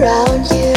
around you.